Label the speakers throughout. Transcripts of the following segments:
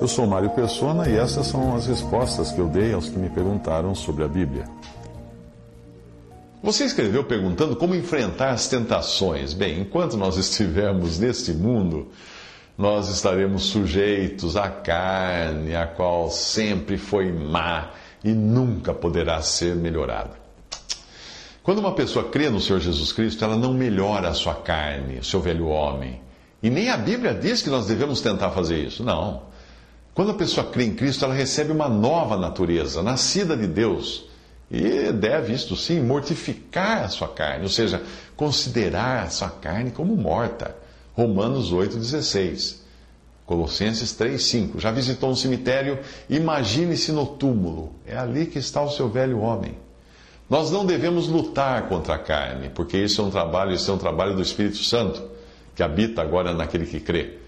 Speaker 1: Eu sou Mário Persona e essas são as respostas que eu dei aos que me perguntaram sobre a Bíblia. Você escreveu perguntando como enfrentar as tentações. Bem, enquanto nós estivermos neste mundo, nós estaremos sujeitos à carne, a qual sempre foi má e nunca poderá ser melhorada. Quando uma pessoa crê no Senhor Jesus Cristo, ela não melhora a sua carne, o seu velho homem. E nem a Bíblia diz que nós devemos tentar fazer isso. Não. Quando a pessoa crê em Cristo, ela recebe uma nova natureza, nascida de Deus. E deve, isto sim, mortificar a sua carne, ou seja, considerar a sua carne como morta. Romanos 8,16. Colossenses 3,5. Já visitou um cemitério? Imagine-se no túmulo. É ali que está o seu velho homem. Nós não devemos lutar contra a carne, porque isso é um trabalho, isso é um trabalho do Espírito Santo, que habita agora naquele que crê.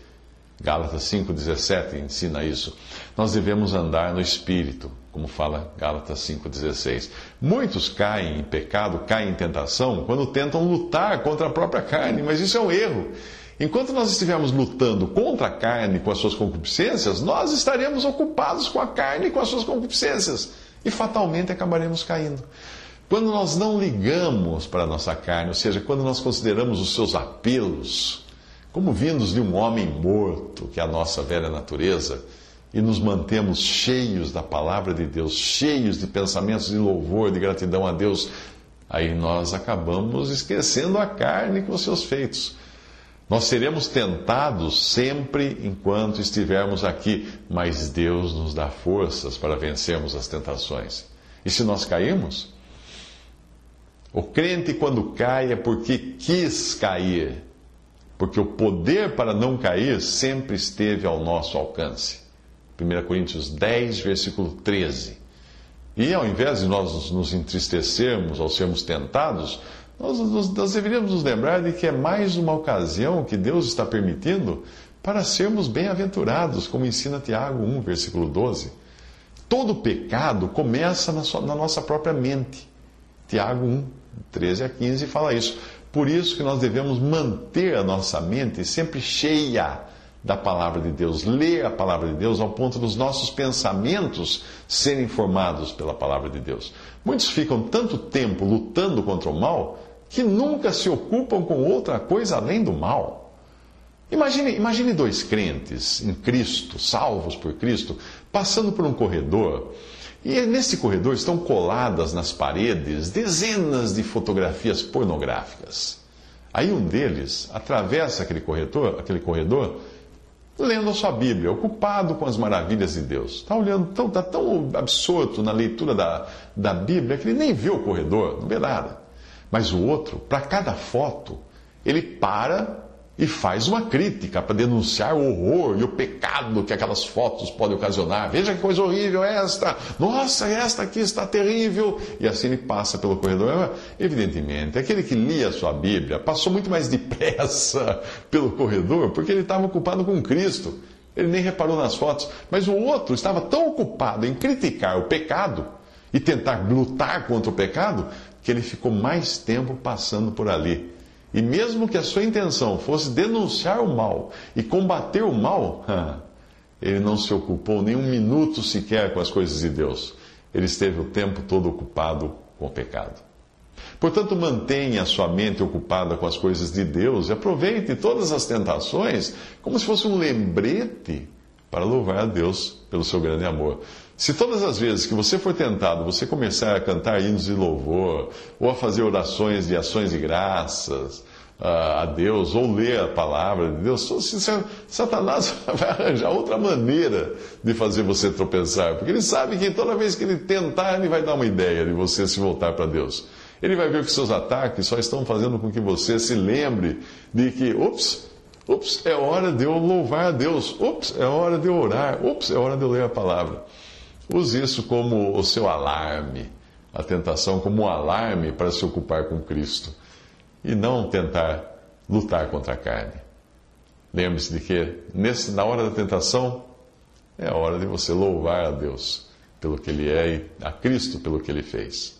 Speaker 1: Gálatas 5,17 ensina isso. Nós devemos andar no Espírito, como fala Gálatas 5,16. Muitos caem em pecado, caem em tentação, quando tentam lutar contra a própria carne, mas isso é um erro. Enquanto nós estivermos lutando contra a carne com as suas concupiscências, nós estaremos ocupados com a carne e com as suas concupiscências e fatalmente acabaremos caindo. Quando nós não ligamos para a nossa carne, ou seja, quando nós consideramos os seus apelos como vindos de um homem morto, que é a nossa velha natureza, e nos mantemos cheios da palavra de Deus, cheios de pensamentos de louvor, de gratidão a Deus, aí nós acabamos esquecendo a carne com seus feitos. Nós seremos tentados sempre enquanto estivermos aqui, mas Deus nos dá forças para vencermos as tentações. E se nós cairmos? O crente, quando cai, é porque quis cair porque o poder para não cair sempre esteve ao nosso alcance. 1 Coríntios 10, versículo 13. E ao invés de nós nos entristecermos ao sermos tentados, nós, nós, nós deveríamos nos lembrar de que é mais uma ocasião que Deus está permitindo para sermos bem-aventurados, como ensina Tiago 1, versículo 12. Todo pecado começa na, sua, na nossa própria mente. Tiago 1, 13 a 15 fala isso. Por isso que nós devemos manter a nossa mente sempre cheia da palavra de Deus, ler a palavra de Deus ao ponto dos nossos pensamentos serem formados pela palavra de Deus. Muitos ficam tanto tempo lutando contra o mal que nunca se ocupam com outra coisa além do mal. Imagine, imagine dois crentes em Cristo, salvos por Cristo, passando por um corredor e nesse corredor estão coladas nas paredes dezenas de fotografias pornográficas. Aí um deles atravessa aquele corredor, aquele corredor lendo a sua Bíblia, ocupado com as maravilhas de Deus. Está olhando, está tão, tá tão absorto na leitura da, da Bíblia que ele nem vê o corredor, não vê nada. Mas o outro, para cada foto, ele para e faz uma crítica para denunciar o horror e o pecado que aquelas fotos podem ocasionar. Veja que coisa horrível esta! Nossa, esta aqui está terrível! E assim ele passa pelo corredor. Evidentemente, aquele que lia a sua Bíblia passou muito mais depressa pelo corredor porque ele estava ocupado com Cristo. Ele nem reparou nas fotos. Mas o outro estava tão ocupado em criticar o pecado e tentar lutar contra o pecado que ele ficou mais tempo passando por ali e mesmo que a sua intenção fosse denunciar o mal e combater o mal, ele não se ocupou nem um minuto sequer com as coisas de Deus. Ele esteve o tempo todo ocupado com o pecado. Portanto, mantenha a sua mente ocupada com as coisas de Deus e aproveite todas as tentações como se fosse um lembrete para louvar a Deus pelo seu grande amor. Se todas as vezes que você for tentado, você começar a cantar hinos de louvor, ou a fazer orações de ações de graças uh, a Deus, ou ler a palavra de Deus, Satanás vai arranjar outra maneira de fazer você tropeçar, porque ele sabe que toda vez que ele tentar, ele vai dar uma ideia de você se voltar para Deus. Ele vai ver que seus ataques só estão fazendo com que você se lembre de que, ups, ups, é hora de eu louvar a Deus, ups, é hora de eu orar, ups, é hora de eu ler a palavra. Use isso como o seu alarme, a tentação como um alarme para se ocupar com Cristo e não tentar lutar contra a carne. Lembre-se de que nesse, na hora da tentação é a hora de você louvar a Deus pelo que Ele é e a Cristo pelo que Ele fez.